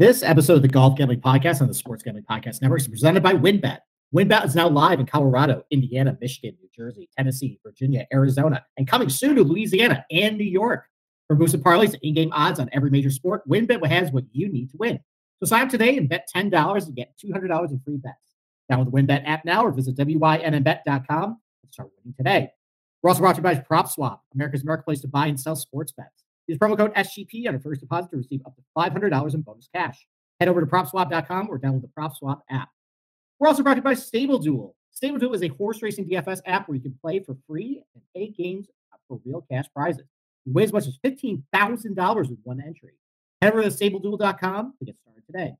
This episode of the Golf Gambling Podcast on the Sports Gambling Podcast Network is presented by WynnBET. WynnBET is now live in Colorado, Indiana, Michigan, New Jersey, Tennessee, Virginia, Arizona, and coming soon to Louisiana and New York. For boosted parlays and in-game odds on every major sport, WynnBET has what you need to win. So sign up today and bet $10 and get $200 in free bets. Download the WynnBET app now or visit wynnbet.com and start winning today. We're also brought to you by PropSwap, America's marketplace to buy and sell sports bets. Use promo code SGP on your first deposit to receive up to $500 in bonus cash. Head over to PropSwap.com or download the PropSwap app. We're also brought to you by Stable Duel. Stable Duel is a horse racing DFS app where you can play for free and pay games for real cash prizes. You win as much as $15,000 with one entry. Head over to StableDuel.com to get started today.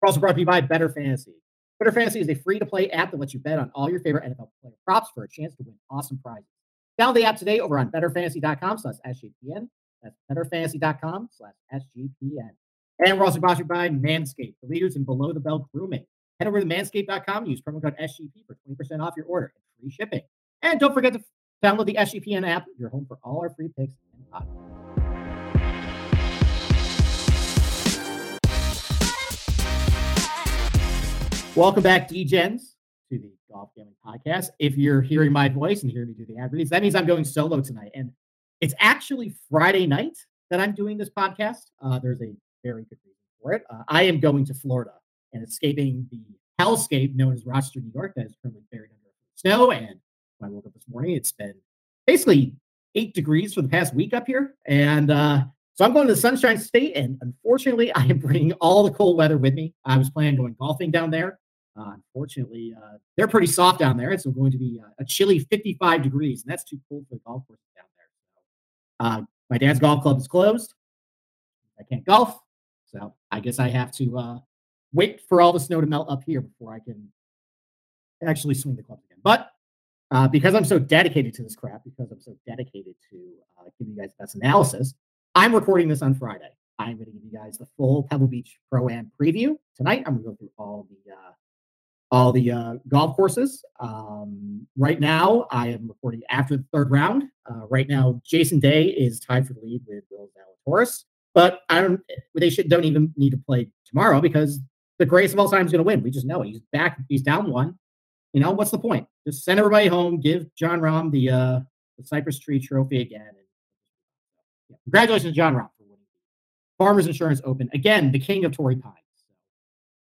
We're also brought to you by Better Fantasy. Better Fantasy is a free to play app that lets you bet on all your favorite NFL player props for a chance to win awesome prizes. Download the app today over on betterfantasy.com slash SGPN that's betterfantasy.com slash SGPN. And we're also sponsored by Manscaped, the leaders in below the belt grooming. Head over to manscaped.com, use promo code SGP for 20% off your order and free shipping. And don't forget to download the SGPN app, your home for all our free picks and podcasts. Welcome back, DGens, to the Golf Gambling Podcast. If you're hearing my voice and hearing me do the ad reads, that means I'm going solo tonight. And it's actually Friday night that I'm doing this podcast. Uh, there's a very good reason for it. Uh, I am going to Florida and escaping the hellscape known as Rochester, New York, that is currently buried under snow. And when I woke up this morning, it's been basically eight degrees for the past week up here. And uh, so I'm going to the Sunshine State, and unfortunately, I am bringing all the cold weather with me. I was planning on going golfing down there. Uh, unfortunately, uh, they're pretty soft down there. It's going to be uh, a chilly 55 degrees, and that's too cold for the golf course down uh, my dad's golf club is closed. I can't golf. So I guess I have to uh, wait for all the snow to melt up here before I can actually swing the club again. But uh, because I'm so dedicated to this crap, because I'm so dedicated to uh, giving you guys the best analysis, I'm recording this on Friday. I'm going to give you guys the full Pebble Beach Pro Am preview tonight. I'm going to go through all the uh, all the uh, golf courses. Um, right now, I am recording after the third round. Uh, right now, Jason Day is tied for the lead with Will Zalatoris, but I don't. They should don't even need to play tomorrow because the greatest of all time is going to win. We just know it. He's back. He's down one. You know what's the point? Just send everybody home. Give Jon Rahm the uh, the Cypress Tree Trophy again. And, yeah. Congratulations, Jon Rahm, for winning Farmers Insurance Open again. The king of Torrey Pines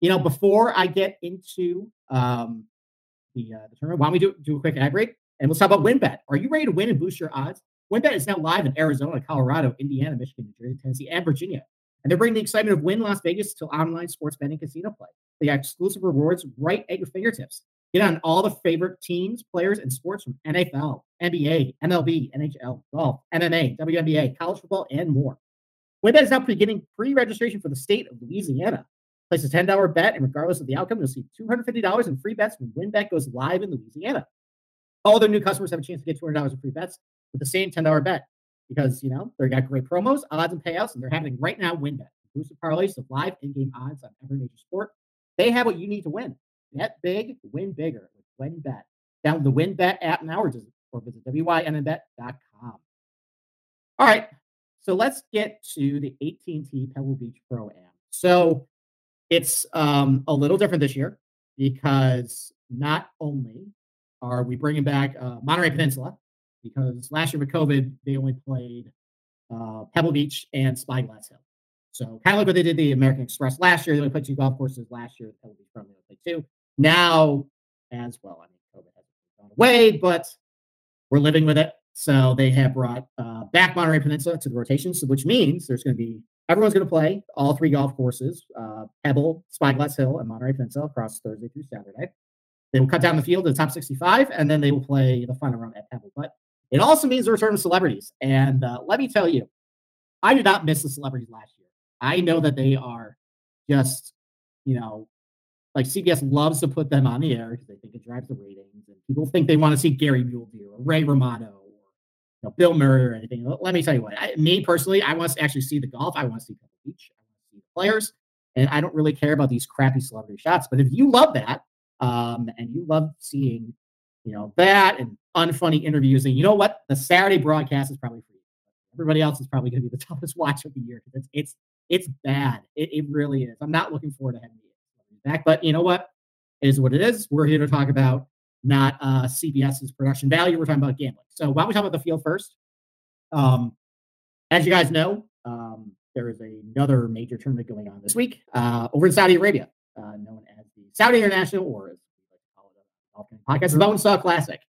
you know, before I get into um, the, uh, the tournament, why don't we do, do a quick ad break and let's talk about WynnBET. Are you ready to win and boost your odds? WynnBET is now live in Arizona, Colorado, Indiana, Michigan, New Jersey, Tennessee, and Virginia. And they're bringing the excitement of Wynn Las Vegas to online sports betting casino play. They got exclusive rewards right at your fingertips. Get on all the favorite teams, players, and sports from NFL, NBA, MLB, NHL, golf, MMA, WNBA, college football, and more. WynnBET is now beginning pre-registration for the state of Louisiana. Place a $10 bet, and regardless of the outcome, you'll see $250 in free bets when WynnBET goes live in Louisiana. All their new customers have a chance to get $200 in free bets with the same $10 bet because, you know, they've got great promos, odds, and payouts, and they're happening right now. WynnBET. Boosted parlays of live in-game odds on every major sport. They have what you need to win. Bet big, win bigger with WynnBET. Download the WynnBET app now or, or visit wynnbet.com. All right, so let's get to the AT&T Pebble Beach Pro Am. So it's um, a little different this year because not only are we bringing back uh, Monterey Peninsula, because last year with COVID, they only played uh, Pebble Beach and Spyglass Hill. So kind of like what they did the American Express last year. They only played two golf courses last year. Pebble Beach probably only played two. Now, as well, I mean, COVID hasn't gone away, but we're living with it. So they have brought uh, back Monterey Peninsula to the rotation, so which means there's going to be everyone's going to play all three golf courses uh, Pebble, Spyglass Hill, and Monterey Peninsula across Thursday through Saturday. They will cut down the field to the top 65, and then they will play the final round at Pebble. But it also means the return of celebrities. And uh, let me tell you, I did not miss the celebrities last year. I know that they are just, you know, like CBS loves to put them on the air because they think it drives the ratings, and people think they want to see Gary Mule Deer or Ray Romano know, Bill Murray or anything. Let me tell you what, I, me personally, I want to actually see the golf. I want to see the beach. I want to see the players, and I don't really care about these crappy celebrity shots. But if you love that, um, and you love seeing, you know, that and unfunny interviews, and you know what, the Saturday broadcast is probably. Everybody else is probably going to be the toughest watch of the year. because It's it's It's bad. It, it really is. I'm not looking forward to having you back, but you know what? It is what it is. We're here to talk about not uh, CBS's production value. We're talking about gambling. So why don't we talk about the field first? Um, as you guys know, um, there is another major tournament going on this week uh, over in Saudi Arabia, uh, known as the Saudi International, or as uh, podcast, the Lone Star Classic.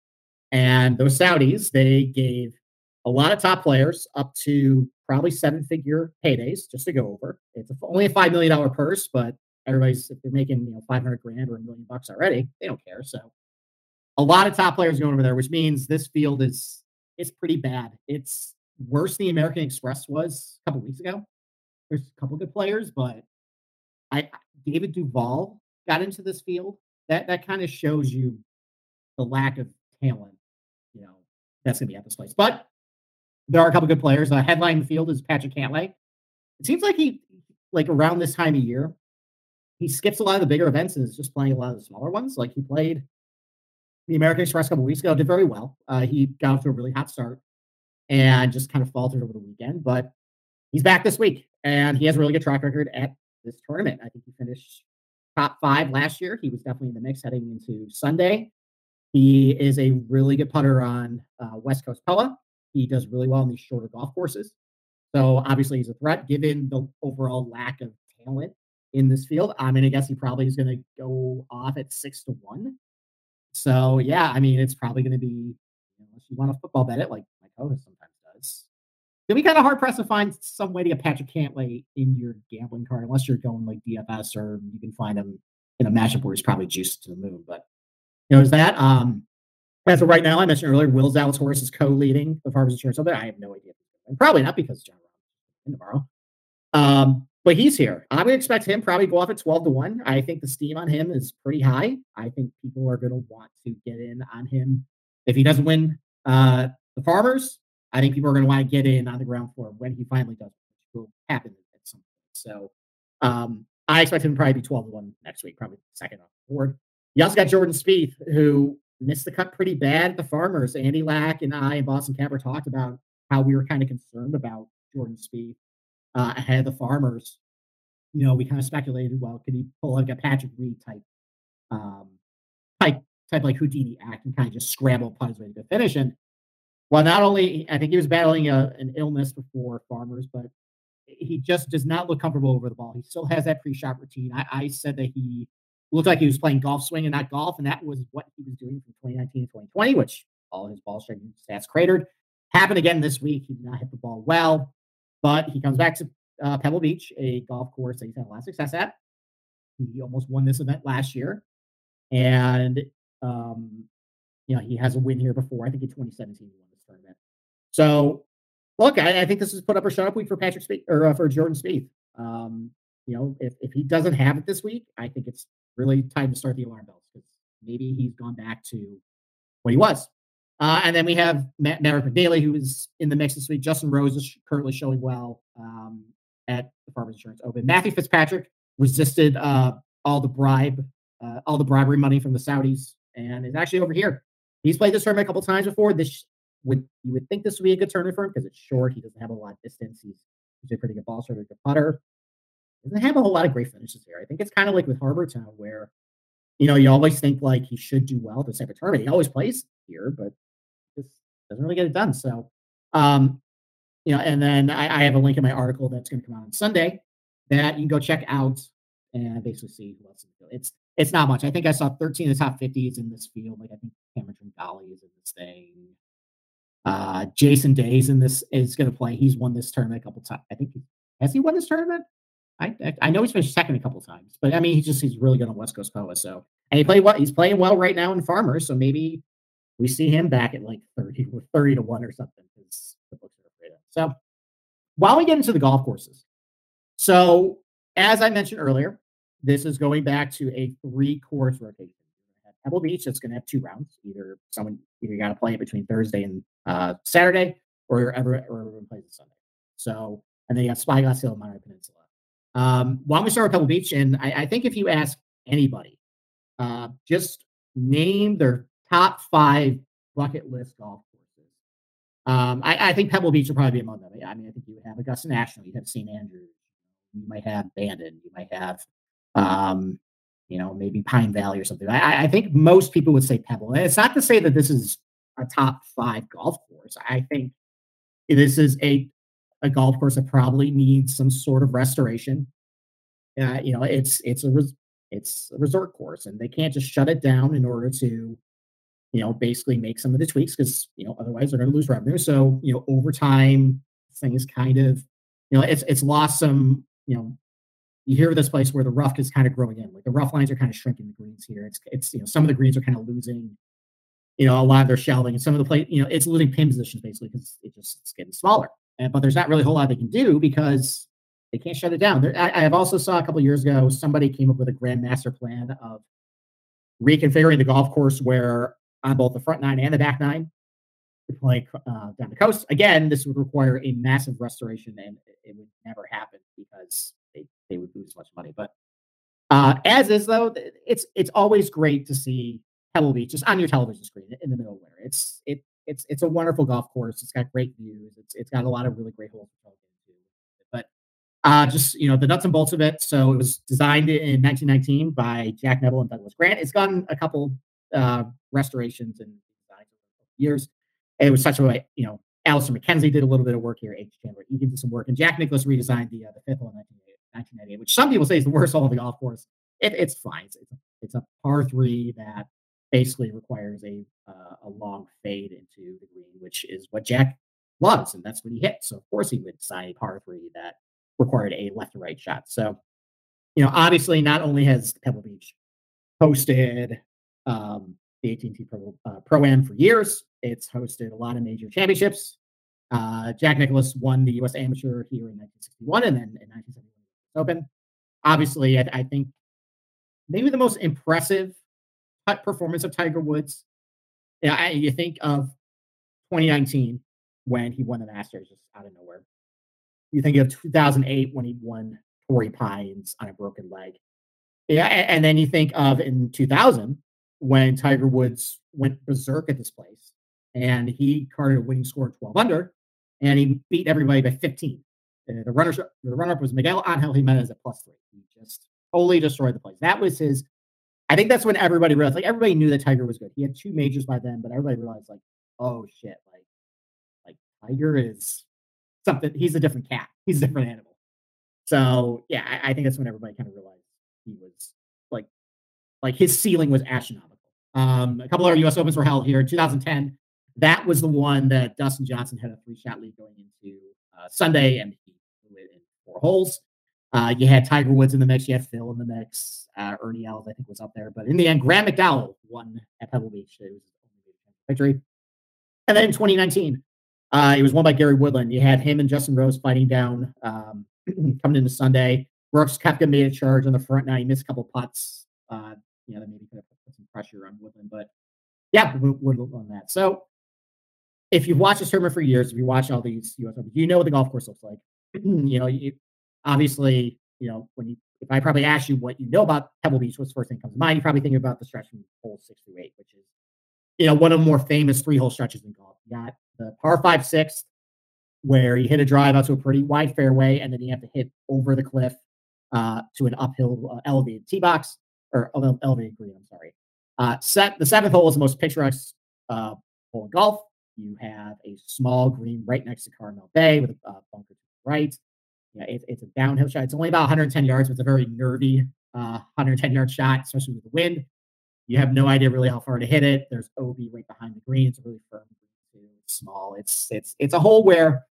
And those Saudis, they gave a lot of top players up to probably seven figure paydays just to go over. It's only a $5 million purse, but everybody's, if they're making, you know, 500 grand or a million bucks already, they don't care. So a lot of top players going over there, which means this field is, it's pretty bad. It's worse than the American Express was a couple weeks ago. There's a couple good players, but I David Duval got into this field. That that kind of shows you the lack of talent, you know, that's gonna be at this place. But there are a couple good players. Uh, headline the field is Patrick Cantlay. It seems like he like around this time of year, he skips a lot of the bigger events and is just playing a lot of the smaller ones. Like he played the American Express a couple weeks ago, did very well. Uh, he got off to a really hot start and just kind of faltered over the weekend. But he's back this week, and he has a really good track record at this tournament. I think he finished top five last year. He was definitely in the mix heading into Sunday. He is a really good putter on uh, West Coast Poa. He does really well on these shorter golf courses. So obviously he's a threat given the overall lack of talent in this field. I mean, I guess he probably is going to go off at six to one. So yeah, I mean, it's probably going to be unless you want to football bet it like my co-host sometimes does. It'll be kind of hard pressed to find some way to get Patrick Cantlay in your gambling card unless you're going like DFS or you can find him in a matchup where he's probably juiced to the moon. But you know, is that um as of right now, I mentioned earlier, Will Zalatoris is co-leading the Farmers Insurance there. I have no idea. And probably not because Jon in tomorrow. Um, but he's here. I would expect him probably go off at 12 to 1. I think the steam on him is pretty high. I think people are going to want to get in on him if he doesn't win uh, the Farmers. I think people are going to want to get in on the ground floor when he finally does, which will happen at some point. So um, I expect him to probably be 12 to 1 next week, probably second on the board. You also got Jordan Spieth, who missed the cut pretty bad at the Farmers. Andy Lack and I and Boston Capper talked about how we were kind of concerned about Jordan Spieth uh, ahead of the Farmers. You know, we kind of speculated, well, could he pull like a Patrick Reed type, um, type, type like Houdini act and kind of just scramble putt his way to the finish? And well, not only I think he was battling a, an illness before Farmers, but he just does not look comfortable over the ball. He still has that pre-shot routine. I, I said that he looked like he was playing golf swing and not golf, and that was what he was doing from 2019 to 2020, which all his ball striking stats cratered. Happened again this week. He did not hit the ball well, but he comes back to uh, Pebble Beach, a golf course that he's had a lot of success at. He almost won this event last year, and um, you know he has a win here before. I think in 2017 he won this tournament. So, look, I, I think this is put up or shut up week for Patrick Spieth or uh, for Jordan Spieth. Um, you know, if if he doesn't have it this week, I think it's really time to start the alarm bells because maybe he's gone back to what he was. Uh, and then we have Matt, Maverick McNealy, who is in the mix this week. Justin Rose is currently showing well um, at the Farmers Insurance Open. Matthew Fitzpatrick resisted uh, all the bribe, uh, all the bribery money from the Saudis, and is actually over here. He's played this tournament a couple times before. This would you would think this would be a good tournament for him because it's short. He doesn't have a lot of distance. He's a pretty good ball striker, good putter doesn't have a whole lot of great finishes here. I think it's kind of like with Harbour Town, where you know you always think like he should do well this type of tournament. He always plays here, but doesn't really get it done. So, um, you know, and then I, I have a link in my article that's going to come out on Sunday that you can go check out and basically see who else the. It's it's not much. I think I saw 13 of the top 50s in this field. Like I think Cameron Tringale is in this thing. Uh, Jason Day's in this is going to play. He's won this tournament a couple times. I think has he won this tournament? I, I know he's finished second a couple times, but I mean, he just he's really good on West Coast Poa. So, and he played what he's playing well right now in Farmers. So maybe we see him back at like 30 or 30 to one or something because the books are afraid of. So, while we get into the golf courses, so as I mentioned earlier, this is going back to a three course rotation. Pebble Beach, it's going to have two rounds. Either someone either got to play it between Thursday and uh, Saturday, or everyone, or everyone plays it Sunday. So, and then you got Spyglass Hill, Monterey Peninsula. Um, why don't we start with Pebble Beach? And I, I think if you ask anybody, uh, just name their top five bucket list golf courses. Um, I, I, think Pebble Beach will probably be among them. I mean, I think you have Augusta National, you have St. Andrews, You might have Bandon. You might have, um, you know, maybe Pine Valley or something. I, I think most people would say Pebble. And it's not to say that this is a top five golf course. I think this is a a golf course that probably needs some sort of restoration. Uh, you know, it's it's a res- it's a resort course, and they can't just shut it down in order to you know, basically make some of the tweaks because, you know, otherwise they're going to lose revenue. So, you know, over time, things kind of, you know, it's it's lost some, you know, you hear this place where the rough is kind of growing in. Like the rough lines are kind of shrinking the greens here. It's it's you know, some of the greens are kind of losing, you know, a lot of their shelving and some of the play, you know, it's losing pin positions basically because it just it's getting smaller. And, but there's not really a whole lot they can do because they can't shut it down. There, I, I have also saw a couple years ago somebody came up with a grand master plan of reconfiguring the golf course where on both the front nine and the back nine to play uh, down the coast. Again, this would require a massive restoration, and it would never happen because they, they would lose much money. But uh, as is though, it's it's always great to see Pebble Beach just on your television screen in the middle of winter. It's it it's it's a wonderful golf course. It's got great views. It's it's got a lot of really great holes. But uh, just you know the nuts and bolts of it. So it was designed in 1919 by Jack Neville and Douglas Grant. It's gotten a couple uh, restorations and designs over years. And it was such a way, you know, Alister MacKenzie did a little bit of work here. H. Chandler Egan did some work, and Jack Nicklaus redesigned the uh, the fifth hole in 1998, which some people say is the worst hole of the golf course. It, it's fine. It's, it's, a, it's a par three that basically requires a uh, a long fade into the green, which is what Jack loves, and that's what he hit. So of course he would design a par three that required a left to right shot. So, you know, obviously not only has Pebble Beach hosted um, the AT&T Pro, uh, Pro Am for years. It's hosted a lot of major championships. Uh, Jack Nicklaus won the U.S. Amateur here in 1961 and then in 1971 Open. Obviously, I, I, think maybe the most impressive performance of Tiger Woods. Yeah, I, you think of 2019 when he won the Masters just out of nowhere. You think of 2008 when he won Torrey Pines on a broken leg. Yeah, and then you think of in 2000 when Tiger Woods went berserk at this place and he carded a winning score of 12 under and he beat everybody by 15. Uh, the runner the runner up was Miguel Angel Jimenez at plus three. He just totally destroyed the place. That was his. I think that's when everybody realized, like everybody knew that Tiger was good. He had two majors by then, but everybody realized, like, oh shit, like, like Tiger is something. He's a different cat. He's a different animal. So yeah, I, I think that's when everybody kind of realized he was like, like his ceiling was astronomical. Um, a couple of U.S. Opens were held here in 2010. That was the one that Dustin Johnson had a three-shot lead going into uh, Sunday, and he blew it in four holes. Uh, you had Tiger Woods in the mix. You had Phil in the mix. Uh, Ernie Els, I think, was up there. But in the end, Graham McDowell won at Pebble Beach. It was victory. And then in 2019, uh, it was won by Gary Woodland. You had him and Justin Rose fighting down um, coming into Sunday. Brooks Koepka made a charge on the front nine. He missed a couple putts. Uh, you know, that maybe could have pressure on Woodland. But yeah, Woodland on that. So if you've watched this tournament for years, if you watch all these US Opens, you know what the golf course looks like. you know, obviously, you know, when you if I probably ask you what you know about Pebble Beach, what's the first thing that comes to mind? You probably think about the stretch from hole six through eight, which is, you know, one of the more famous three hole stretches in golf. You got the par five sixth, where you hit a drive out to a pretty wide fairway, and then you have to hit over the cliff uh, to an uphill uh, elevated tee box or elevated green. I'm sorry. Uh, set the seventh hole is the most picturesque uh, hole in golf. You have a small green right next to Carmel Bay with a uh, bunker to the right. Yeah, it, it's a downhill shot. It's only about 110 yards, but it's a very nervy uh, 110 yard shot, especially with the wind. You have no idea really how far to hit it. There's OB right behind the green. It's a really firm green, small. It's it's it's a hole where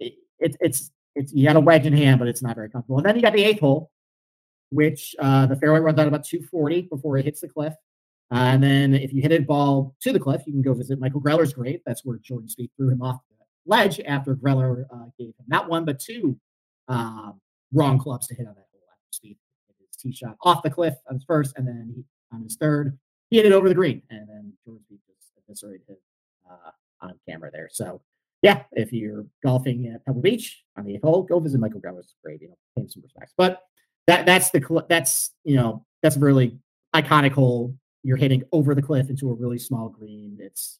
it, it, it's it's you got a wedge in hand, but it's not very comfortable. And then you got the eighth hole, which uh, the fairway runs out about 240 before it hits the cliff. Uh, and then if you hit a ball to the cliff, you can go visit Michael Greller's grave. That's where Jordan Spieth threw him off the ledge after Greller uh, gave him not one but two um, wrong clubs to hit on that hole Spieth hit his tee shot off the cliff on his first, and then he, on his third, he hit it over the green, and then Jordan Spieth just eviscerated him uh, on camera there. So yeah, if you're golfing at Pebble Beach on the eighth hole, go visit Michael Greller's grave. You know, pay him some respects. But that that's the that's you know that's really iconic hole. You're hitting over the cliff into a really small green. It's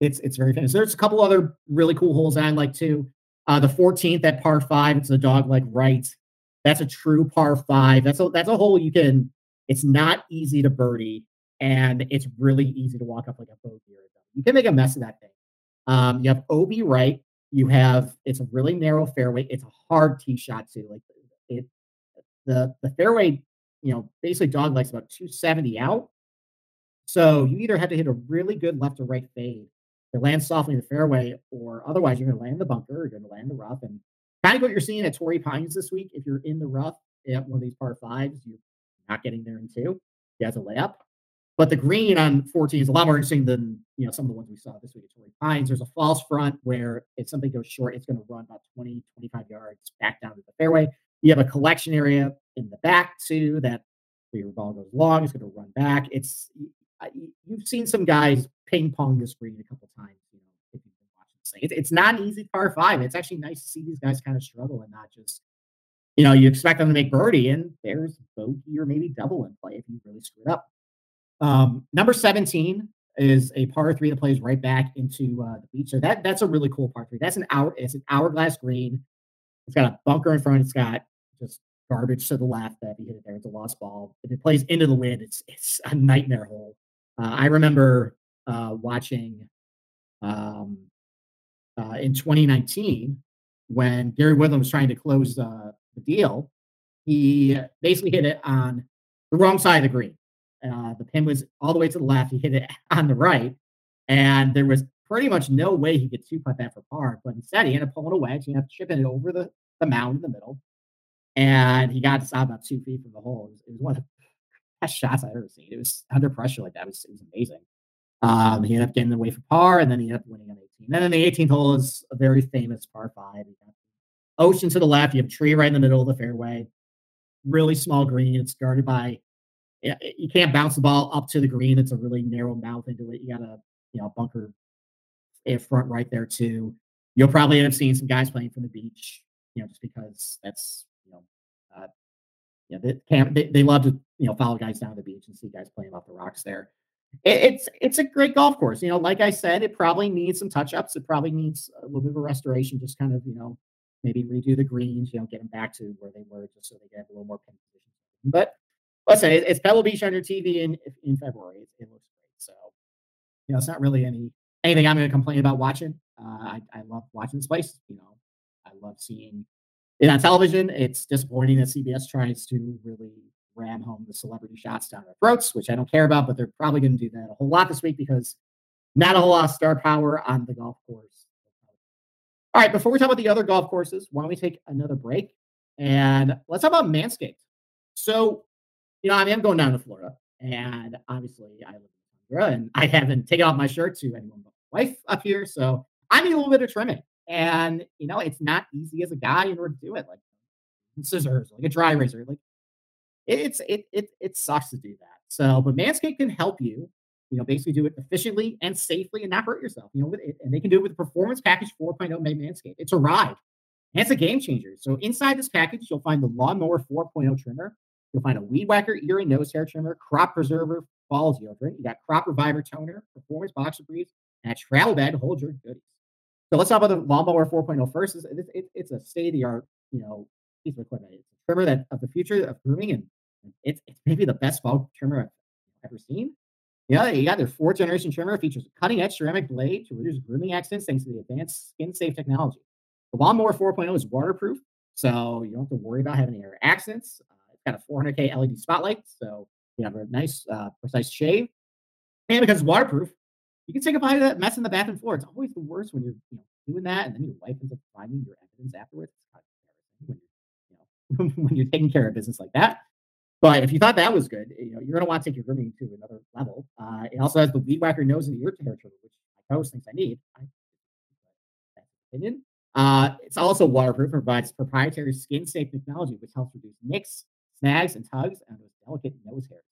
it's it's very famous. There's a couple other really cool holes I like too. Uh, the 14th at par five, it's a dog leg right. That's a true par five. That's a that's a hole you can. It's not easy to birdie, and it's really easy to walk up like a bogey or You can make a mess of that thing. Um, you have OB right. You have it's a really narrow fairway. It's a hard tee shot too. Like it, the the fairway, you know, basically dog likes about 270 out. So you either have to hit a really good left or right fade to land softly in the fairway, or otherwise you're going to land the bunker, you're going to land the rough, and kind of what you're seeing at Torrey Pines this week. If you're in the rough at one of these par fives, you're not getting there in two. You have to lay up. But the green on 14 is a lot more interesting than you know some of the ones we saw this week at Torrey Pines. There's a false front where if something goes short, it's going to run about 20, 25 yards back down to the fairway. You have a collection area in the back too that where your ball goes long, it's going to run back. It's you've seen some guys ping pong this green a couple times. You know, if you've been watching this thing, it's, it's not an easy par five. It's actually nice to see these guys kind of struggle and not just, you know, you expect them to make birdie and there's bogey or maybe double in play if you really screw it up. Um, number 17 is a par three that plays right back into uh, the beach. So that that's a really cool par three. That's an hour. It's an hourglass green. It's got a bunker in front. It's got just garbage to the left that if you hit it there, it's a lost ball. If it plays into the wind, it's it's a nightmare hole. Uh, I remember uh, watching um, uh, in 2019 when Gary Woodland was trying to close the deal. He basically hit it on the wrong side of the green. Uh, the pin was all the way to the left. He hit it on the right, and there was pretty much no way he could two putt that for par. But instead, he ended up pulling a wedge. He ended up chipping it over the, the mound in the middle, and he got to stop about two feet from the hole. It was, it was one of the best shots I've ever seen. It was under pressure like that. It was, it was amazing. Um, he ended up getting away for par, and then he ended up winning on 18. And then the 18th hole is a very famous par five. ocean to the left. You have a tree right in the middle of the fairway. Really small green. It's guarded by. You can't bounce the ball up to the green. It's a really narrow mouth into it. You got a you know bunker in front right there too. You'll probably end up seeing some guys playing from the beach. You know, just because that's you yeah, they, camp, they, they love to you know follow guys down the beach and see guys playing off the rocks there. It, it's it's a great golf course. You know, like I said, it probably needs some touch ups. It probably needs a little bit of a restoration. Just kind of you know maybe redo the greens. You know, get them back to where they were, just so they can have a little more pin position. But listen, it, it's Pebble Beach on your TV in in February. It, it, looks great. So you know, it's not really any anything I'm going to complain about watching. Uh, I I love watching this place. You know, I love seeing and on television, it's disappointing that CBS tries to really ram home the celebrity shots down our throats, which I don't care about, but they're probably going to do that a whole lot this week because not a whole lot of star power on the golf course. All right, before we talk about the other golf courses, why don't we take another break and let's talk about Manscaped. So, you know, I am going down to Florida, and obviously I live in Florida, and I haven't taken off my shirt to anyone but my wife up here, so I need a little bit of trimming. Mm-hmm. And you know, it's not easy as a guy in order to do it. Like scissors, like a dry razor, like it's it it it sucks to do that. So, but Manscaped can help you, you know, basically do it efficiently and safely and not hurt yourself. You know, with it, and they can do it with the Performance Package 4.0 made Manscaped. It's a ride. And it's a game changer. So inside this package, you'll find the Lawnmower 4.0 trimmer. You'll find a Weed Whacker ear and nose hair trimmer, Crop Preserver ball deodorant. You got Crop Reviver toner, Performance Boxer Briefs, and a travel bag to hold your goodies. So let's talk about the lawnmower 4.0 first. It's, it's, a state of the art, you know, piece of equipment. It's a trimmer that of the future of grooming, and it's, it's maybe the best ball trimmer I've ever seen. Yeah, you got their fourth generation trimmer features a cutting edge ceramic blade to reduce grooming accidents thanks to the advanced skin safe technology. The lawnmower 4.0 is waterproof, so you don't have to worry about having any accidents. Uh, it's got a 400K LED spotlight, so you have a nice, uh, precise shave. And because it's waterproof, you can say goodbye to that mess in the bathroom floor. It's always the worst when you're you know doing that, and then your wife ends up finding your evidence afterwards. It's kind of when you're, you know, when you're taking care of business like that. But if you thought that was good, you know, you're going to want to take your grooming to another level. Uh, it also has the weed whacker nose and ear territory, which my co-host thinks I need. I, that's opinion. Uh, it's also waterproof and provides proprietary skin safe technology, which helps reduce nicks, snags, and tugs on those delicate nose hairs.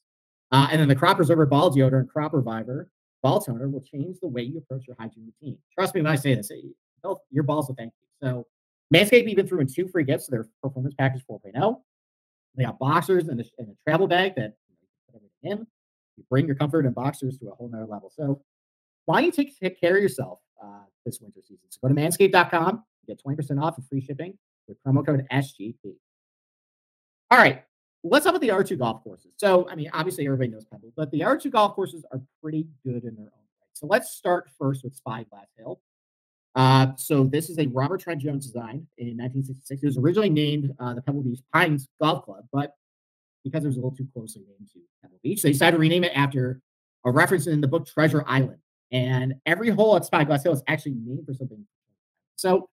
Uh, and then the Crop Preserver Ball Deodorant Crop Reviver ball toner will change the way you approach your hygiene routine. Trust me when I say this, your balls will thank you. So Manscaped even threw in two free gifts to their Performance Package 4.0. They got boxers and a, and a travel bag that you, know, you put everything in. You bring your comfort and boxers to a whole nother level. So why don't you take, take care of yourself uh, this winter season? So go to manscaped.com, get 20% off and free shipping with promo code SGP. All right. Let's talk about the R2 golf courses. So, I mean, obviously everybody knows Pebble, but the R2 golf courses are pretty good in their own right. So let's start first with Spyglass Hill. Uh, so this is a Robert Trent Jones design in 1966. It was originally named uh, the Pebble Beach Pines Golf Club, but because it was a little too closely named to Pebble Beach, they decided to rename it after a reference in the book Treasure Island. And every hole at Spyglass Hill is actually named for something. So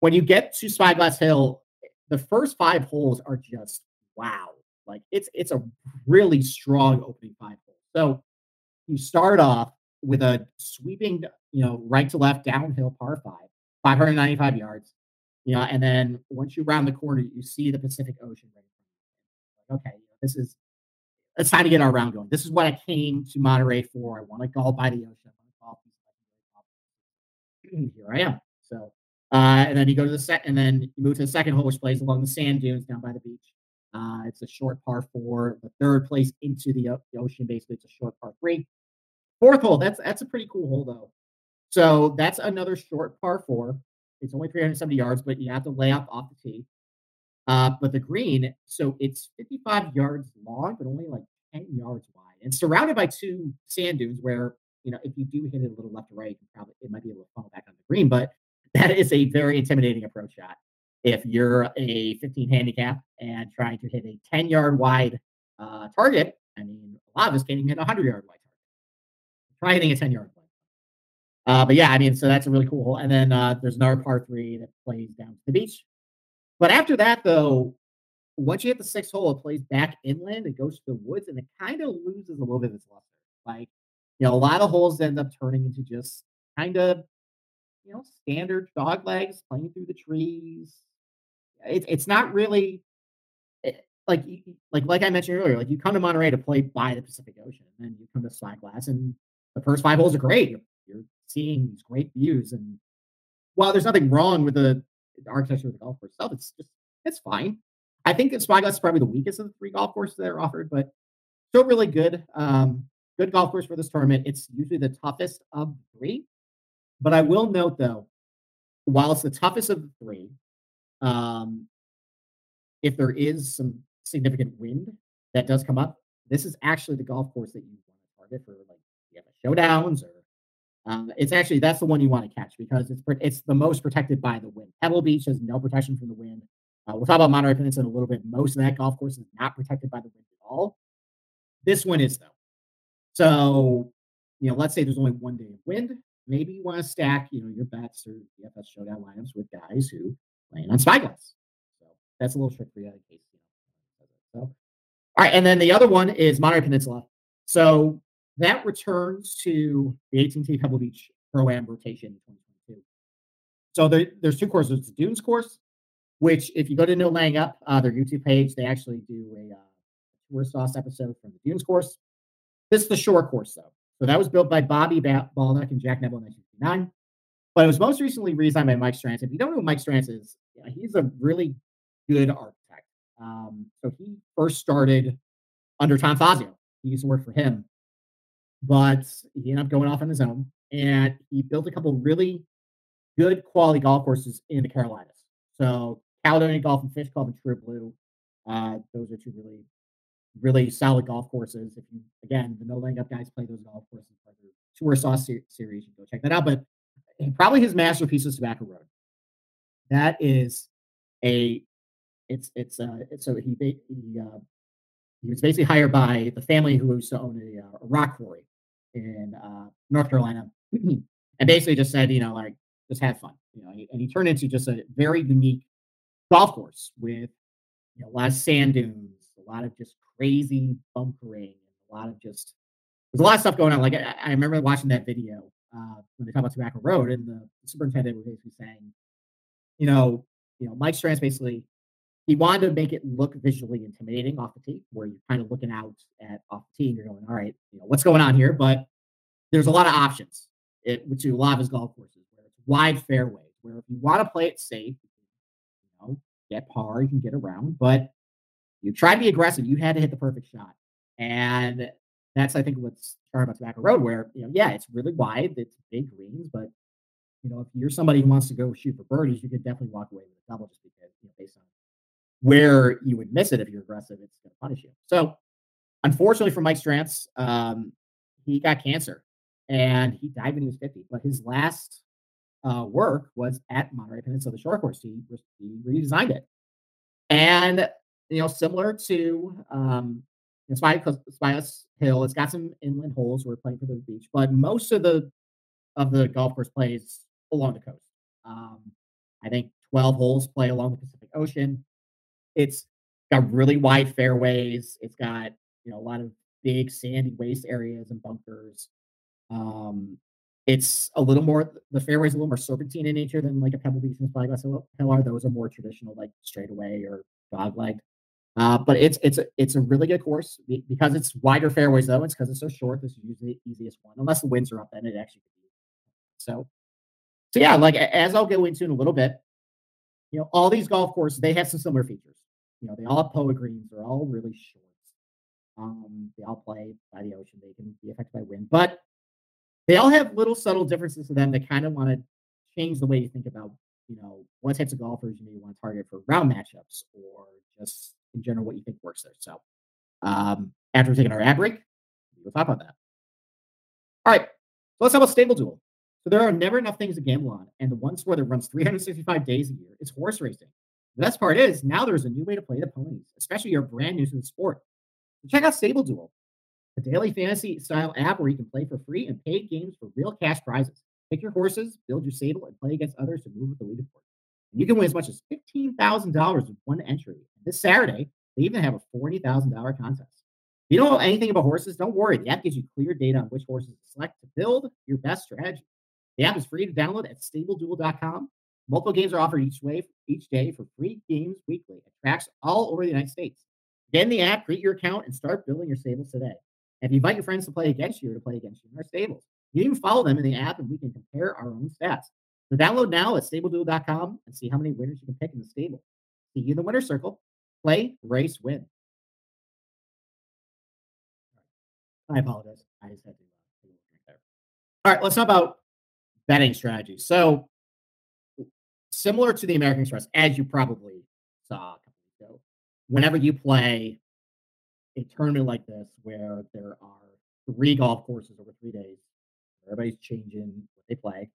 when you get to Spyglass Hill, the first five holes are just wow. Like it's it's a really strong opening five. So you start off with a sweeping, you know, right to left downhill par five, 595 yards. You know, and then once you round the corner, you see the Pacific Ocean okay, this is it's time to get our round going. This is what I came to Monterey for. I want to golf by the ocean. I want to golf. Here I am. So, uh, and then you go to the set, and then you move to the second hole, which plays along the sand dunes down by the beach. Uh, it's a short par four. The third place into the, the ocean, basically, it's a short par three. Fourth hole, that's that's a pretty cool hole though. So that's another short par four. It's only 370 yards, but you have to lay up off the tee. Uh, but the green, so it's 55 yards long, but only like 10 yards wide, and surrounded by two sand dunes. Where you know, if you do hit it a little left or right, you probably it might be able to fall back on the green. But that is a very intimidating approach shot. If you're a 15 handicap and trying to hit a 10 yard wide uh, target, I mean, a lot of us can't even hit a 100 yard wide target. Try hitting a 10 yard play. Uh, but yeah, I mean, so that's a really cool hole. And then uh, there's another par three that plays down to the beach. But after that, though, once you hit the sixth hole, it plays back inland. It goes to the woods, and it kind of loses a little bit of its luster. Like, you know, a lot of holes end up turning into just kind of, you know, standard dog legs playing through the trees. It, it's not really like like like I mentioned earlier. Like you come to Monterey to play by the Pacific Ocean, and you come to Spyglass, and the first five holes are great. You're, you're seeing these great views, and while there's nothing wrong with the, architecture of the golf course itself, it's just it's fine. I think that Spyglass is probably the weakest of the three golf courses that are offered, but still really good. Um, good golf course for this tournament. It's usually the toughest of three, but I will note though, while it's the toughest of the three, um, if there is some significant wind that does come up, this is actually the golf course that you want to target for like showdowns or um, it's actually that's the one you want to catch because it's it's the most protected by the wind. Pebble Beach has no protection from the wind. Uh, we'll talk about Monterey Peninsula in a little bit. Most of that golf course is not protected by the wind at all. This one is though. So, you know, let's say there's only one day of wind. Maybe you want to stack, you know, your bets or DFS showdown lineups with guys who on spyglass. So that's a little trick for you in case you know. So, all right, and then the other one is Monterey Peninsula. So that returns to the AT&T Pebble Beach Pro Am rotation in 2022. So there, there's two courses. The Dunes course, which if you go to No Laying Up, uh, their YouTube page, they actually do a uh, Tourist Sauce episode from the Dunes course. This is the shore course, though. So that was built by Bobby ba- and Jack Neville in 1959. But it was most recently redesigned by Mike Strantz. If you don't know who Mike Strantz is, he's a really good architect. Um, so he first started under Tom Fazio. He used to work for him but he ended up going off on his own and he built a couple really good quality golf courses in the Carolinas. So Caledonia Golf and Fish Club and True Blue. Uh, those are two really, really solid golf courses. If you again, the no laying up guys play those golf courses their Tourist Sauce ser- series, you can go check that out. But probably his masterpiece is Tobacco Road. That is a it's it's uh so he he uh, he was basically hired by the family who used to own a, uh, rock quarry in uh, North Carolina, and basically just said, you know, like just have fun, you know. And he turned into just a very unique golf course with you know, a lot of sand dunes, a lot of just crazy bunkering, a lot of just there's a lot of stuff going on. Like I, I remember watching that video uh, when they talk about Tobacco Road, and the superintendent was basically saying, you know, you know, Mike Strantz basically he wanted to make it look visually intimidating off the tee, where you're kind of looking out at off the tee and you're going, all right, you know, what's going on here? But there's a lot of options, it, which a lot of his golf courses, where it's wide fairways, where if you want to play it safe, you know, get par, you can get around, but you try to be aggressive, you had to hit the perfect shot. And that's, I think, what's hard about Tobacco Road, where, you know, yeah, it's really wide, it's big greens, but you know, if you're somebody who wants to go shoot for birdies, you could definitely walk away with a double just because, you know, based on where you would miss it if you're aggressive, it's going to punish you. So, unfortunately for Mike Strantz, um, he got cancer and he died when he was 50. But his last uh, work was at Monterey Peninsula Short Course. He, he redesigned it. And, you know, similar to um, you Hill, it's got some inland holes. We're playing for the beach, but most of the of the golf course plays along the coast. Um, I think 12 holes play along the Pacific Ocean. It's got really wide fairways. It's got you know a lot of big sandy waste areas and bunkers. Um, it's a little more the fairways a little more serpentine in nature than like a Pebble Beach and Spyglass Hill are. Those are more traditional, like straightaway or dog leg. Uh, but it's it's a, it's a really good course because it's wider fairways though. It's because it's so short. This is usually the easiest one, unless the winds are up. Then it actually so so yeah. Like as I'll go into in a little bit, you know, all these golf courses they have some similar features. You know, they all have poa greens. They're all really short. Um, they all play by the ocean. They can be affected by wind, but they all have little subtle differences to them that kind of want to change the way you think about, you know, what types of golfers you may want to target for round matchups or just in general what you think works there. So um, after taking our ad break, we'll talk about that. All right, so let's talk about Stable Duel. So there are never enough things to gamble on, and the one sport that runs 365 days a year is horse racing. The best part is now there's a new way to play the ponies, especially if you're brand new to the sport. So check out Stable Duel, a daily fantasy style app where you can play for free and paid games for real cash prizes. Pick your horses, build your stable, and play against others to move with the leaderboard. And you can win as much as $15,000 with one entry. This Saturday, they even have a $40,000 contest. If you don't know anything about horses, don't worry. The app gives you clear data on which horses to select to build your best strategy. The app is free to download at stableduel.com. Multiple games are offered each way each day for free games weekly at tracks all over the United States. Get in the app, create your account, and start building your stables today. And if you invite your friends to play against you or to play against you in our stables, you can follow them in the app and we can compare our own stats. So download now at stableduel.com and see how many winners you can pick in the stable. See you in the winner circle. Play, race, win. I apologize. I just had to uh. All right, let's talk about betting strategies. So, similar to the American Express, as you probably saw a couple weeks ago, whenever you play a tournament like this where there are three golf courses over three days, everybody's changing what they play,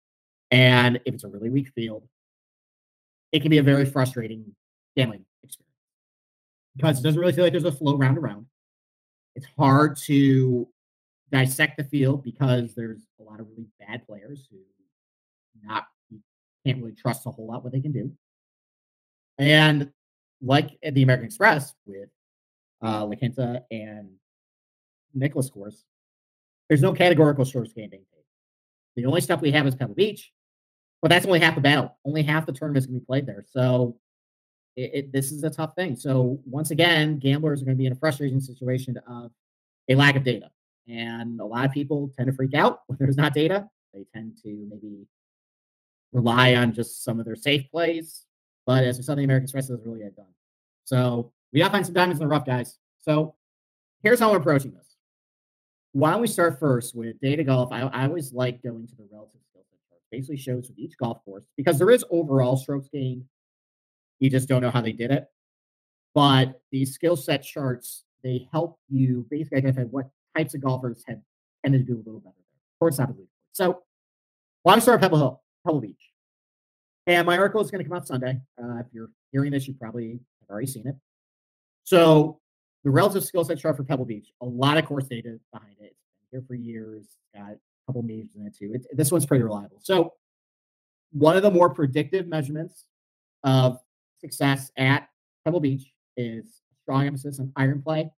and if it's a really weak field, it can be a very frustrating gambling experience because it doesn't really feel like there's a flow round around. It's hard to dissect the field because there's a lot of really bad players who not you can't really trust a whole lot what they can do. And like at the American Express with uh La and Nicklaus course, there's no categorical game being. The only stuff we have is Pebble Beach, but that's only half the battle. Only half the tournament is going to be played there. So it, it, this is a tough thing. So once again, gamblers are going to be in a frustrating situation of a lack of data. And a lot of people tend to freak out when there's not data. They tend to maybe rely on just some of their safe plays. But as we saw, the American Express doesn't really get done. So we got to find some diamonds in the rough, guys. So here's how we're approaching this. Why don't we start first with data golf? I, I always like going to the relative skill set. Basically shows with each golf course because there is overall strokes gained. You just don't know how they did it. But these skill set charts, they help you basically identify what types of golfers have tended to do a little better there. Towards top of the. So why don't we start Pebble Hill, Pebble Beach? And my article is going to come out Sunday. Uh, if you're hearing this, you probably have already seen it. So the relative skill set chart for Pebble Beach, a lot of course data behind it. It's been here for years. Got a couple majors in it too. It's, this one's pretty reliable. So one of the more predictive measurements of success at Pebble Beach is strong emphasis on iron play,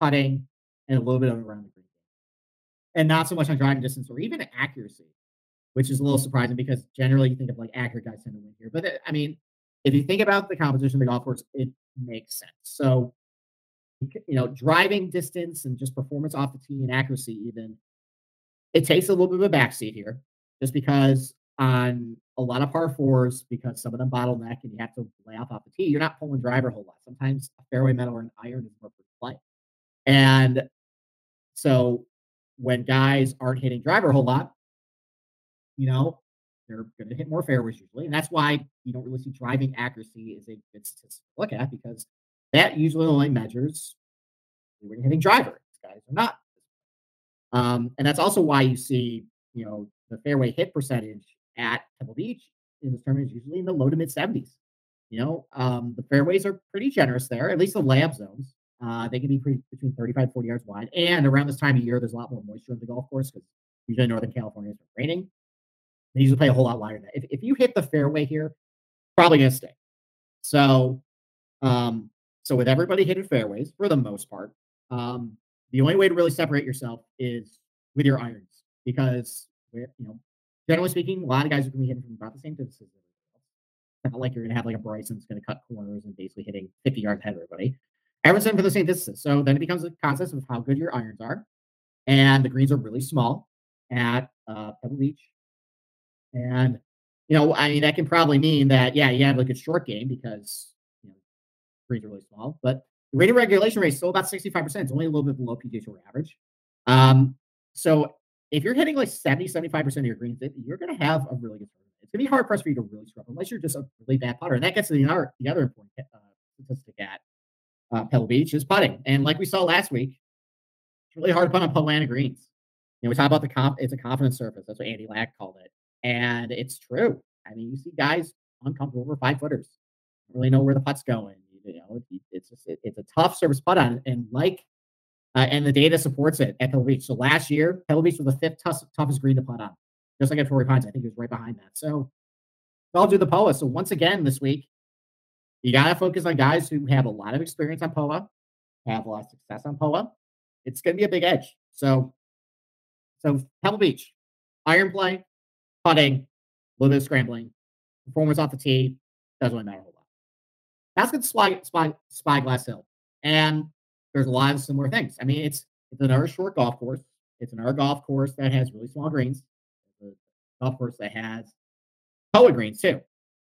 putting, and a little bit of around the green and not so much on driving distance or even accuracy, which is a little surprising because generally you think of like accurate guys tend to win here. But it, I mean, if you think about the composition of the golf course, it makes sense. So, you know, driving distance and just performance off the tee and accuracy, even it takes a little bit of a backseat here, just because on a lot of par fours, because some of them bottleneck and you have to lay off off the tee, you're not pulling driver a whole lot. Sometimes a fairway metal or an iron is more for play. And so when guys aren't hitting driver a whole lot, you know, they're going to hit more fairways usually, and that's why you don't really see driving accuracy as a good statistic to look at because that usually only measures when you're hitting driver. These guys are not. Um, and that's also why you see, you know, the fairway hit percentage at Pebble Beach in this tournament is usually in the low to mid 70s. You know, um, the fairways are pretty generous there, at least the layup zones. Uh, they can be pretty, between 35 40 yards wide. And around this time of year, there's a lot more moisture in the golf course because usually Northern California is raining. They usually play a whole lot wider than that. If, if you hit the fairway here, probably going to stay. So, um, so with everybody hitting fairways for the most part, um, the only way to really separate yourself is with your irons because you know, generally speaking, a lot of guys are going to be hitting from about the same distances. Not like you're going to have like a Bryson that's going to cut corners and basically hitting 50 yards ahead of everybody. Everyone's hitting for the same distances. So then it becomes a contest of how good your irons are. And the greens are really small at uh, Pebble Beach. And, you know, I mean, that can probably mean that, yeah, you have like a short game because, you know, greens are really small. But the rate of regulation rate is still about 65%. It's only a little bit below PGA Tour average. Um, so if you're hitting like 70, 75% of your greens, you're going to have a really good tournament. It's going to be hard pressed for you to really scrub unless you're just a really bad putter. And that gets to the other, the other important uh, statistic at uh, Pebble Beach is putting. And like we saw last week, it's really hard to putt on Poa greens. You know, we talk about the comp, it's a confidence surface. That's what Andy Lack called it. And it's true. I mean, you see guys uncomfortable over five footers, really know where the putt's going. You know, it's just, it, it's a tough service putt on. And like uh, and the data supports it at Pebble Beach. So last year, Pebble Beach was the fifth toughest green to putt on, just like at Torrey Pines. I think it was right behind that. So I'll do the Poa. So once again this week, you got to focus on guys who have a lot of experience on Poa, have a lot of success on Poa. It's going to be a big edge. So, so Pebble Beach, iron play, putting, a little bit of scrambling, performance off the tee, doesn't really matter a whole lot. That's good spy, spy, Spyglass Hill. And there's a lot of similar things. I mean, it's it's another short golf course. It's another golf course that has really small greens. It's a golf course that has Poa greens too.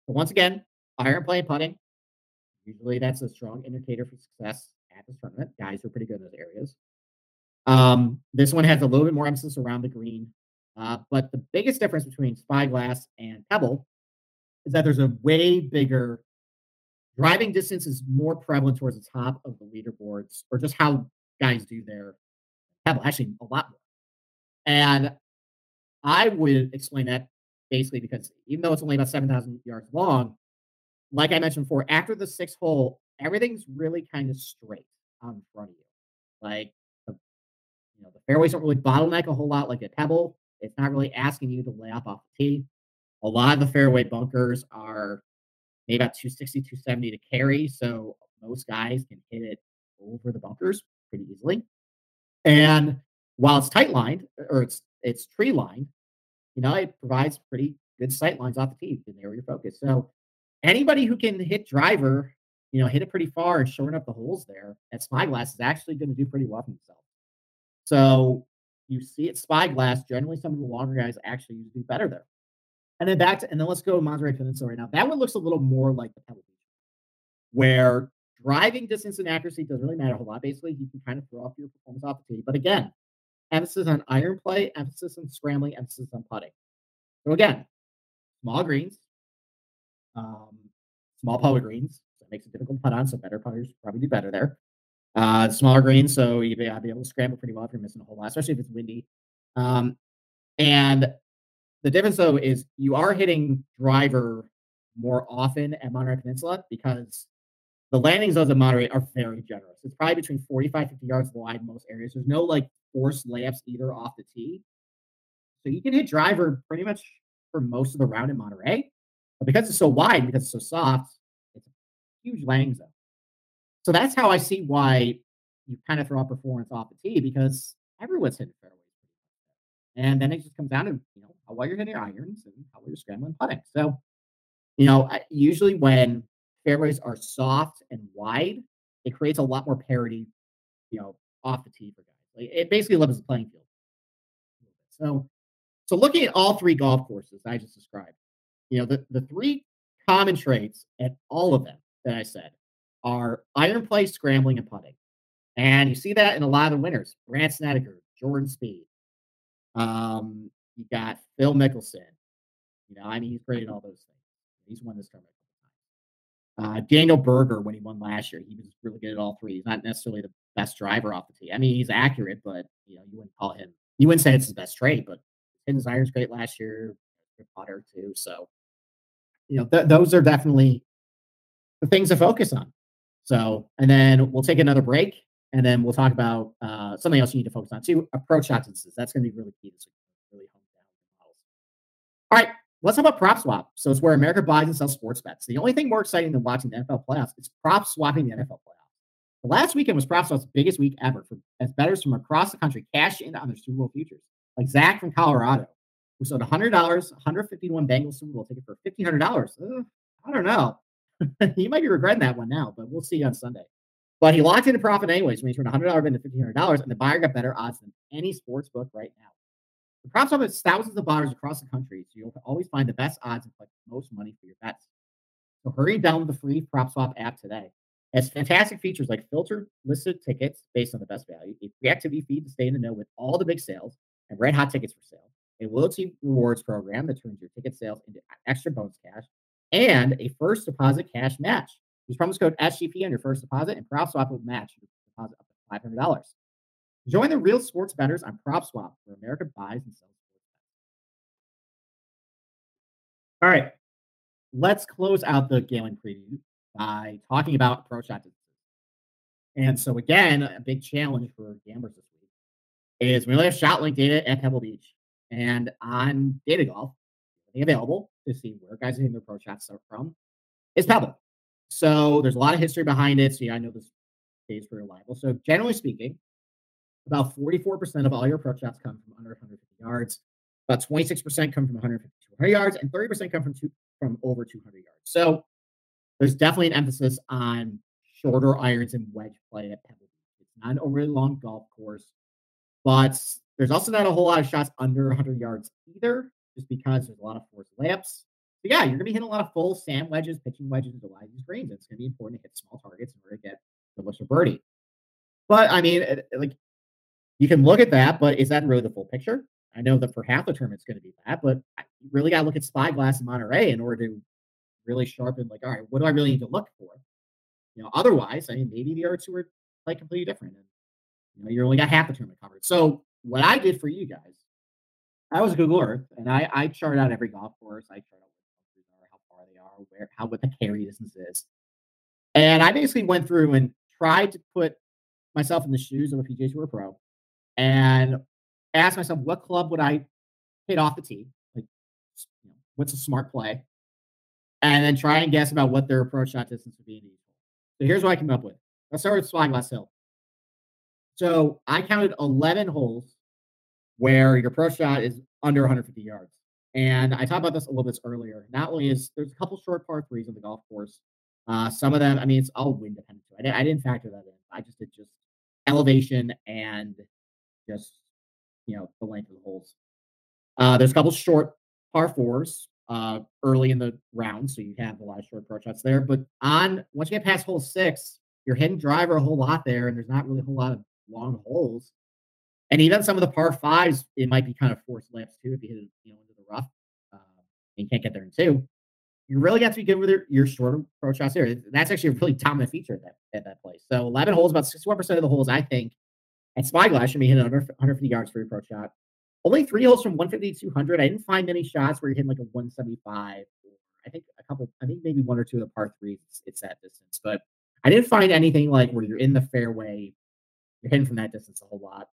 But once again, iron play putting. Usually that's a strong indicator for success at this tournament. Guys are pretty good in those areas. Um, this one has a little bit more emphasis around the green. Uh, but the biggest difference between Spyglass and Pebble is that there's a way bigger driving distance is more prevalent towards the top of the leaderboards or just how guys do their pebble, actually a lot more. And I would explain that basically because even though it's only about 7,000 yards long, like I mentioned before, after the sixth hole, everything's really kind of straight out in front of you. Like, you know, the fairways don't really bottleneck a whole lot like a pebble. It's not really asking you to lay off off the tee. A lot of the fairway bunkers are maybe about 260, 270 to carry. So most guys can hit it over the bunkers pretty easily. And while it's tight lined uh, or it's it's tree lined, you know, it provides pretty good sight lines off the tee to narrow your focus. So anybody who can hit driver, you know, hit it pretty far and shorten up the holes there at Spyglass is actually going to do pretty well for himself. So you see at Spyglass, generally some of the longer guys actually do better there. And then back to, and then let's go to Monterey Peninsula right now. That one looks a little more like the Pebble Beach, where driving distance and accuracy doesn't really matter a whole lot. Basically, you can kind of throw off your performance off the tee. But again, emphasis on iron play, emphasis on scrambling, emphasis on putting. So again, small greens, um, small Poa greens. It makes it difficult to putt on. So better putters probably do better there. Uh, smaller greens, so you'll be able to scramble pretty well if you're missing a whole lot, especially if it's windy. Um, and the difference though is you are hitting driver more often at Monterey Peninsula because the landing zones at Monterey are very generous. It's probably between 45, 50 yards wide in most areas. There's no like forced layups either off the tee. So you can hit driver pretty much for most of the round in Monterey. But because it's so wide, because it's so soft, it's a huge landing zone. So that's how I see why you kind of throw up performance off the tee because everyone's hitting fairways. And then it just comes down to, you know, how well you're hitting your irons and how well you're scrambling putting. So, you know, usually when fairways are soft and wide, it creates a lot more parity, you know, off the tee for guys. Like it basically levels the playing field. So, so looking at all three golf courses I just described, you know, the, the three common traits at all of them that I said are iron play, scrambling, and putting. And you see that in a lot of the winners. Brandt Snedeker, Jordan Spieth, um, you got Phil Mickelson, You know, I mean, he's created all those things. He's won this tournament. Uh, Daniel Berger, when he won last year, he was really good at all three. He's not necessarily the best driver off the tee. I mean, he's accurate, but you know, you wouldn't call him. You wouldn't say it's his best trade, but his irons great last year. Good putter too. So, you know, th- those are definitely the things to focus on. So, and then we'll take another break, and then we'll talk about uh, something else you need to focus on too. Approach distances. That's going to be really key this week. Really hone down models. All right, let's talk about PropSwap. So it's where America buys and sells sports bets. The only thing more exciting than watching the NFL playoffs is prop swapping the NFL playoffs. The last weekend was PropSwap's biggest week ever for as bettors from across the country cashed in on their Super Bowl futures. Like Zach from Colorado, who sold $100, 151 Bengals Super Bowl ticket for $1,500. I don't know. he might be regretting that one now, but we'll see on Sunday. But he locked in a profit anyways when he turned $100 into $1,500, and the buyer got better odds than any sports book right now. The PropSwap has thousands of buyers across the country, so you'll always find the best odds and collect the most money for your bets. So hurry down with the free PropSwap app today. It has fantastic features like filtered listed tickets based on the best value, a free activity feed to stay in the know with all the big sales, and red hot tickets for sale, a loyalty rewards program that turns your ticket sales into extra bonus cash, and a first deposit cash match. Use promo code SGP on your first deposit, and PropSwap will match your deposit up to $500. Join the real sports bettors on PropSwap, where America buys and sells sports bets. All right, let's close out the gambling preview by talking about approach shot distances. And so, again, a big challenge for gamblers this week is we only have ShotLink data at Pebble Beach. And on Data Golf, available to see where guys are hitting their approach shots are from is Pebble. So there's a lot of history behind it. So yeah, I know this is very reliable. So generally speaking, about 44% of all your approach shots come from under 150 yards. About 26% come from 150 to 200 yards, and 30% come from two, from over 200 yards. So there's definitely an emphasis on shorter irons and wedge play at Pebble Beach. It's not an overly long golf course, but there's also not a whole lot of shots under 100 yards either, just because there's a lot of forced layups. So yeah, you're gonna be hitting a lot of full sand wedges, pitching wedges wide these greens. It's gonna be important to hit small targets in order to get the for birdie. But I mean, like you can look at that, but is that really the full picture? I know that for half the term it's going to be that, but you really got to look at Spyglass and Monterey in order to really sharpen. Like, all right, what do I really need to look for? You know, otherwise, I mean, maybe the other two are like completely different, and you know, you're only got half the tournament covered. So, what I did for you guys, I was Google Earth, and I I chart out every golf course. I chart out are, how far they are, where how what the carry distance is, and I basically went through and tried to put myself in the shoes of a PGA Tour pro and ask myself what club would I hit off the tee? Like, you know, what's a smart play? And then try and guess about what their approach shot distance would be in each hole. So here's what I came up with. Let's start with Spyglass Hill. So I counted 11 holes where your approach shot is under 150 yards. And I talked about this a little bit earlier. Not only is there's a couple short par threes on the golf course. Uh, some of them, I mean, it's all wind dependent. I didn't, I didn't factor that in. I just did just elevation and just you know the length of the holes. Uh, there's a couple short par fours uh, early in the round, so you have a lot of short approach shots there. But on once you get past hole six, you're hitting driver a whole lot there, and there's not really a whole lot of long holes. And even some of the par fives, it might be kind of forced layups too if you hit it you know into the rough uh, and you can't get there in two. You really got to be good with your, your short approach shots here. That's actually a really dominant feature at that at that place. So 11 holes, about 61% of the holes, I think, at Spyglass should be hitting under 150 yards for your approach shot. Only three holes from 150 to 200. I didn't find many shots where you're hitting like a 175. I think a couple, I think maybe one or two of the par threes, it's, it's that distance. But I didn't find anything like where you're in the fairway, you're hitting from that distance a whole lot.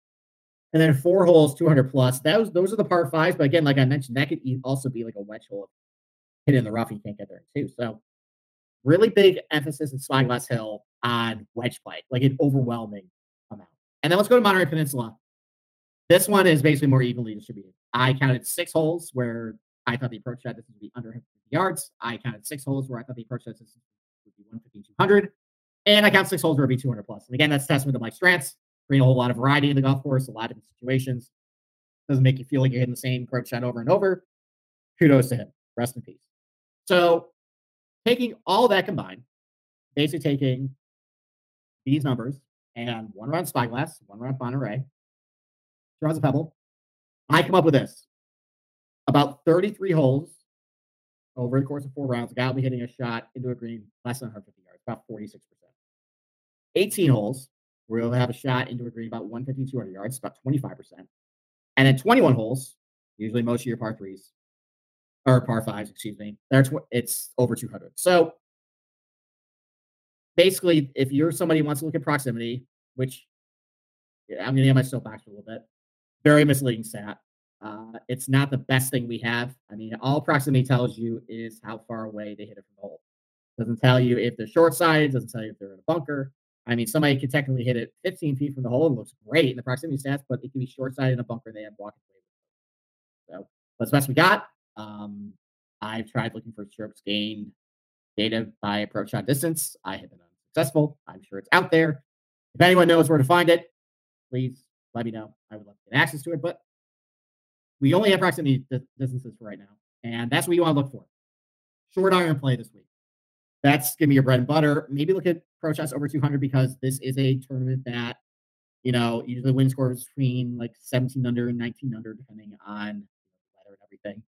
And then four holes, 200 plus. Those those are the par fives. But again, like I mentioned, that could also be like a wedge hole hit in the rough. You can't get there too. So really big emphasis in Spyglass Hill on wedge play, like an overwhelming amount. And then let's go to Monterey Peninsula. This one is basically more evenly distributed. I counted six holes where I thought the approach shot distance would be under 50 yards. I counted six holes where I thought the approach shot distance would be 150 200. And I count six holes where it'd be 200 plus. And again, that's testament to Mike Strantz, bring a whole lot of variety in the golf course, a lot of situations. Doesn't make you feel like you're hitting the same approach shot over and over. Kudos to him. Rest in peace. So, taking all that combined, basically taking these numbers and one round Spyglass, one round Monterey, two rounds of Pebble. I come up with this about 33 holes over the course of four rounds, a guy will be hitting a shot into a green less than 150 yards, about 46%. 18 holes, we'll have a shot into a green about 150, 200 yards, about 25%. And then 21 holes, usually most of your par threes, or par fives, excuse me, that's what it's over 200. So basically, if you're somebody who wants to look at proximity, which yeah, I'm going to get my soapbox a little bit, very misleading stat. Uh, it's not the best thing we have. I mean, all proximity tells you is how far away they hit it from the hole. Doesn't tell you if they're short side. Doesn't tell you if they're in a bunker. I mean, somebody could technically hit it 15 feet from the hole and looks great in the proximity stats, but it can be short side in a bunker. They have walking So that's the best we got. Um, I've tried looking for strokes gained data by approach shot distance. I have been unsuccessful. I'm sure it's out there. If anyone knows where to find it, please let me know. I would love to get access to it, but we only have proximity distances for right now, and that's what you want to look for. Short iron play this week. That's gonna be your bread and butter. Maybe look at pro over 200 because this is a tournament that you know usually win scores between like 17 under and 19 under, depending on the weather and everything.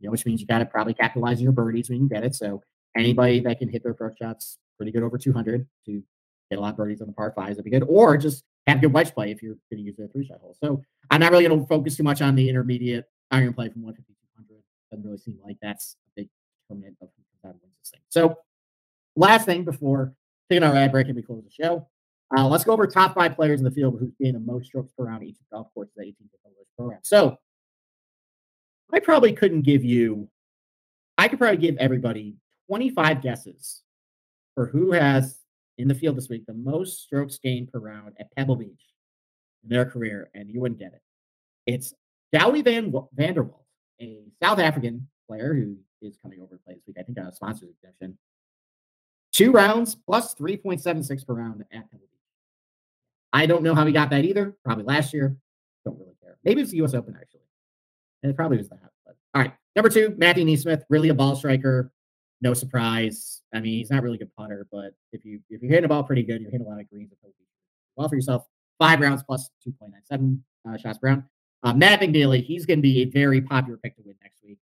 You know, which means you got to probably capitalize your birdies when you get it. So anybody that can hit their approach shots pretty good over 200 to get a lot of birdies on the par fives would be good, or just have good wedge play if you're going to use a three shot hole. So I'm not really going to focus too much on the intermediate iron play from 150 to 200. Doesn't really seem like that's a big determinant of this thing. So last thing before taking our ad break and we close the show, uh, let's go over top five players in the field who's gained the most strokes per round each golf course of the 18th program. So I probably couldn't give you, I could probably give everybody 25 guesses for who has in the field this week the most strokes gained per round at Pebble Beach in their career, and you wouldn't get it. It's Dawie Van van der Walt, a South African player who is coming over to play this week. I think on a sponsors exemption. Two rounds plus 3.76 per round at Pebble Beach. I don't know how he got that either. Probably last year. Don't really care. Maybe it's the US Open, actually. And it probably was that. But all right. Number two, Matthew NeSmith, really a ball striker no surprise. I mean, he's not really good putter, but if you if you're hitting the ball pretty good, you're hitting a lot of greens. Well for yourself. Five rounds plus 2.97 uh, shots per round. Uh, Matt McNealy, he's going to be a very popular pick to win next week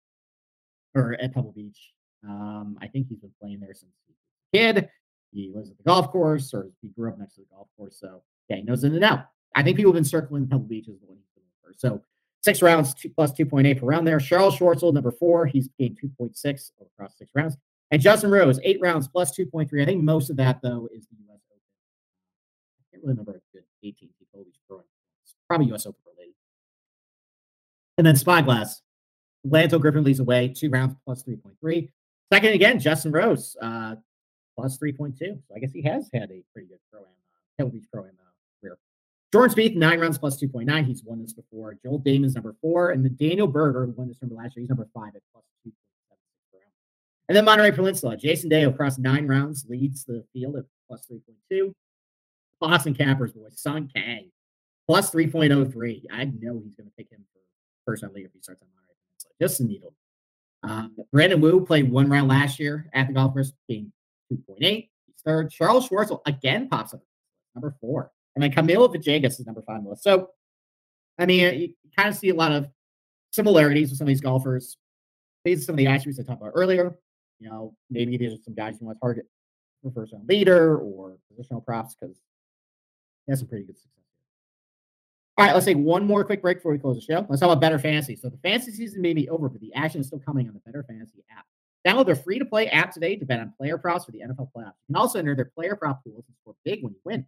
or at Pebble Beach. Um, I think he's been playing there since he kid. He lives at the golf course or he grew up next to the golf course. So, yeah, he knows in and out. I think people have been circling Pebble Beach as the one he's going first. So, six rounds two, plus 2.8 per round there. Charles Schwartzel, number four, he's gained 2.6 across six rounds. And Justin Rose, eight rounds plus 2.3. I think most of that, though, is the U.S. Open. I can't really remember a good 18 people he's throwing. It's probably U.S. Open related. And then Spyglass. Lanto Griffin leads away, two rounds plus 3.3. Second again, Justin Rose, uh, plus 3.2. So I guess he has had a pretty good pro am, uh, Pebble Beach pro am uh, career. Jordan Spieth, nine rounds plus 2.9. He's won this before. Joel Dahmen's number four. And then Daniel Berger, who won this number last year, he's number five at plus 2. And then Monterey Peninsula, Jason Day across nine rounds leads the field at plus 3.2. Boston Cappers boy, Sung Kang, plus 3.03. I know he's going to pick him for first if he starts on Monterey Peninsula. Just a needle. Um, Brandon Wu played one round last year at the golf course, being 2.8. He's third. Charles Schwartzel again pops up number four. And then Camilo Villegas is number five on the list. So, I mean, you kind of see a lot of similarities with some of these golfers. These are some of the attributes I talked about earlier. You know, maybe these are some guys you want to target for first round leader or positional props because he has some pretty good success. All right, let's take one more quick break before we close the show. Let's talk about Better Fantasy. So the fantasy season may be over, but the action is still coming on the Better Fantasy app. Download their free to play app today to bet on player props for the NFL playoffs. You can also enter their player prop pools and score big when you win.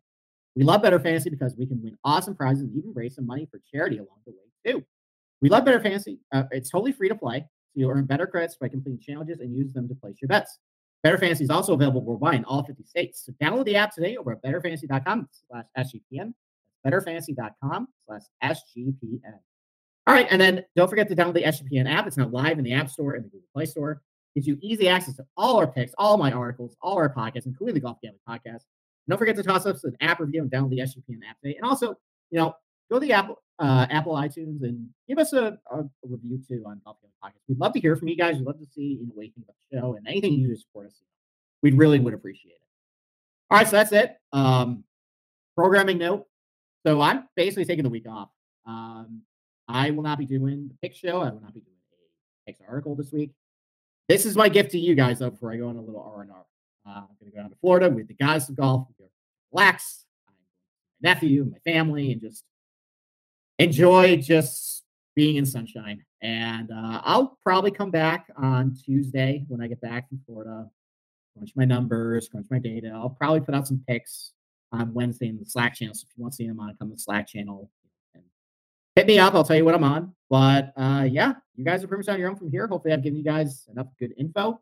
We love Better Fantasy because we can win awesome prizes and even raise some money for charity along the way, too. We love Better Fantasy. Uh, it's totally free to play. So you'll earn better credits by completing challenges and use them to place your bets. Better Fantasy is also available worldwide in all 50 states. So download the app today over at betterfantasy.com slash SGPN. Betterfantasy.com slash SGPN. All right. And then don't forget to download the SGPN app. It's now live in the App Store and the Google Play Store. Gives you easy access to all our picks, all my articles, all our podcasts, including the Golf Gambling Podcast. Don't forget to toss us an app review and download the SGPN app today. And also, you know, go to the Apple uh, Apple iTunes and give us a, a, review too on Golf Gambling Podcast. We'd love to hear from you guys. We'd love to see you know what you think about the show and anything you do to support us. We'd really would appreciate it. All right, so that's it. Um, programming note. So I'm basically taking the week off. Um, I will not be doing the pick show. I will not be doing a picks article this week. This is my gift to you guys though before I go on a little R and R. Uh, I'm gonna go down to Florida with the guys of golf, relax, my nephew, my family, and just enjoy just being in sunshine. And uh, I'll probably come back on Tuesday when I get back from Florida, crunch my numbers, crunch my data. I'll probably put out some picks on Wednesday in the Slack channel. So if you want to see them on, come to the Slack channel hit me up. I'll tell you what I'm on. But uh, yeah, you guys are pretty much on your own from here. Hopefully, I've given you guys enough good info.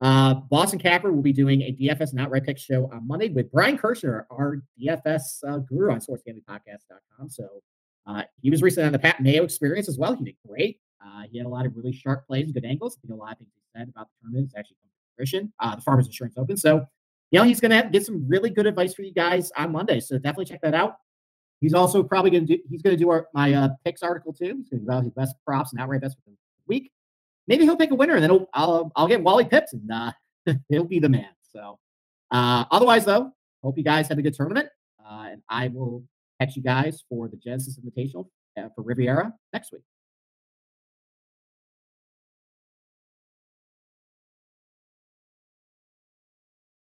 Uh, Boston Capper will be doing a DFS and outright pick show on Monday with Brian Kirschner, our DFS uh, guru on sportsgamblingpodcast.com. So uh, he was recently on the Pat Mayo experience as well. He did great. Uh, he had a lot of really sharp plays and good angles. I think a lot of things he said about the tournament is actually come to fruition. Uh, the Farmers Insurance Open. So, you know, he's going to get some really good advice for you guys on Monday. So definitely check that out. He's also probably going to do. He's going to do our, my uh, picks article too. He's going to do his best props and outright best for the week. Maybe he'll pick a winner, and then I'll I'll, get Wally Pips, and uh, he'll be the man. So, uh, otherwise, though, hope you guys have a good tournament, uh, and I will catch you guys for the Genesis Invitational uh, for Riviera next week.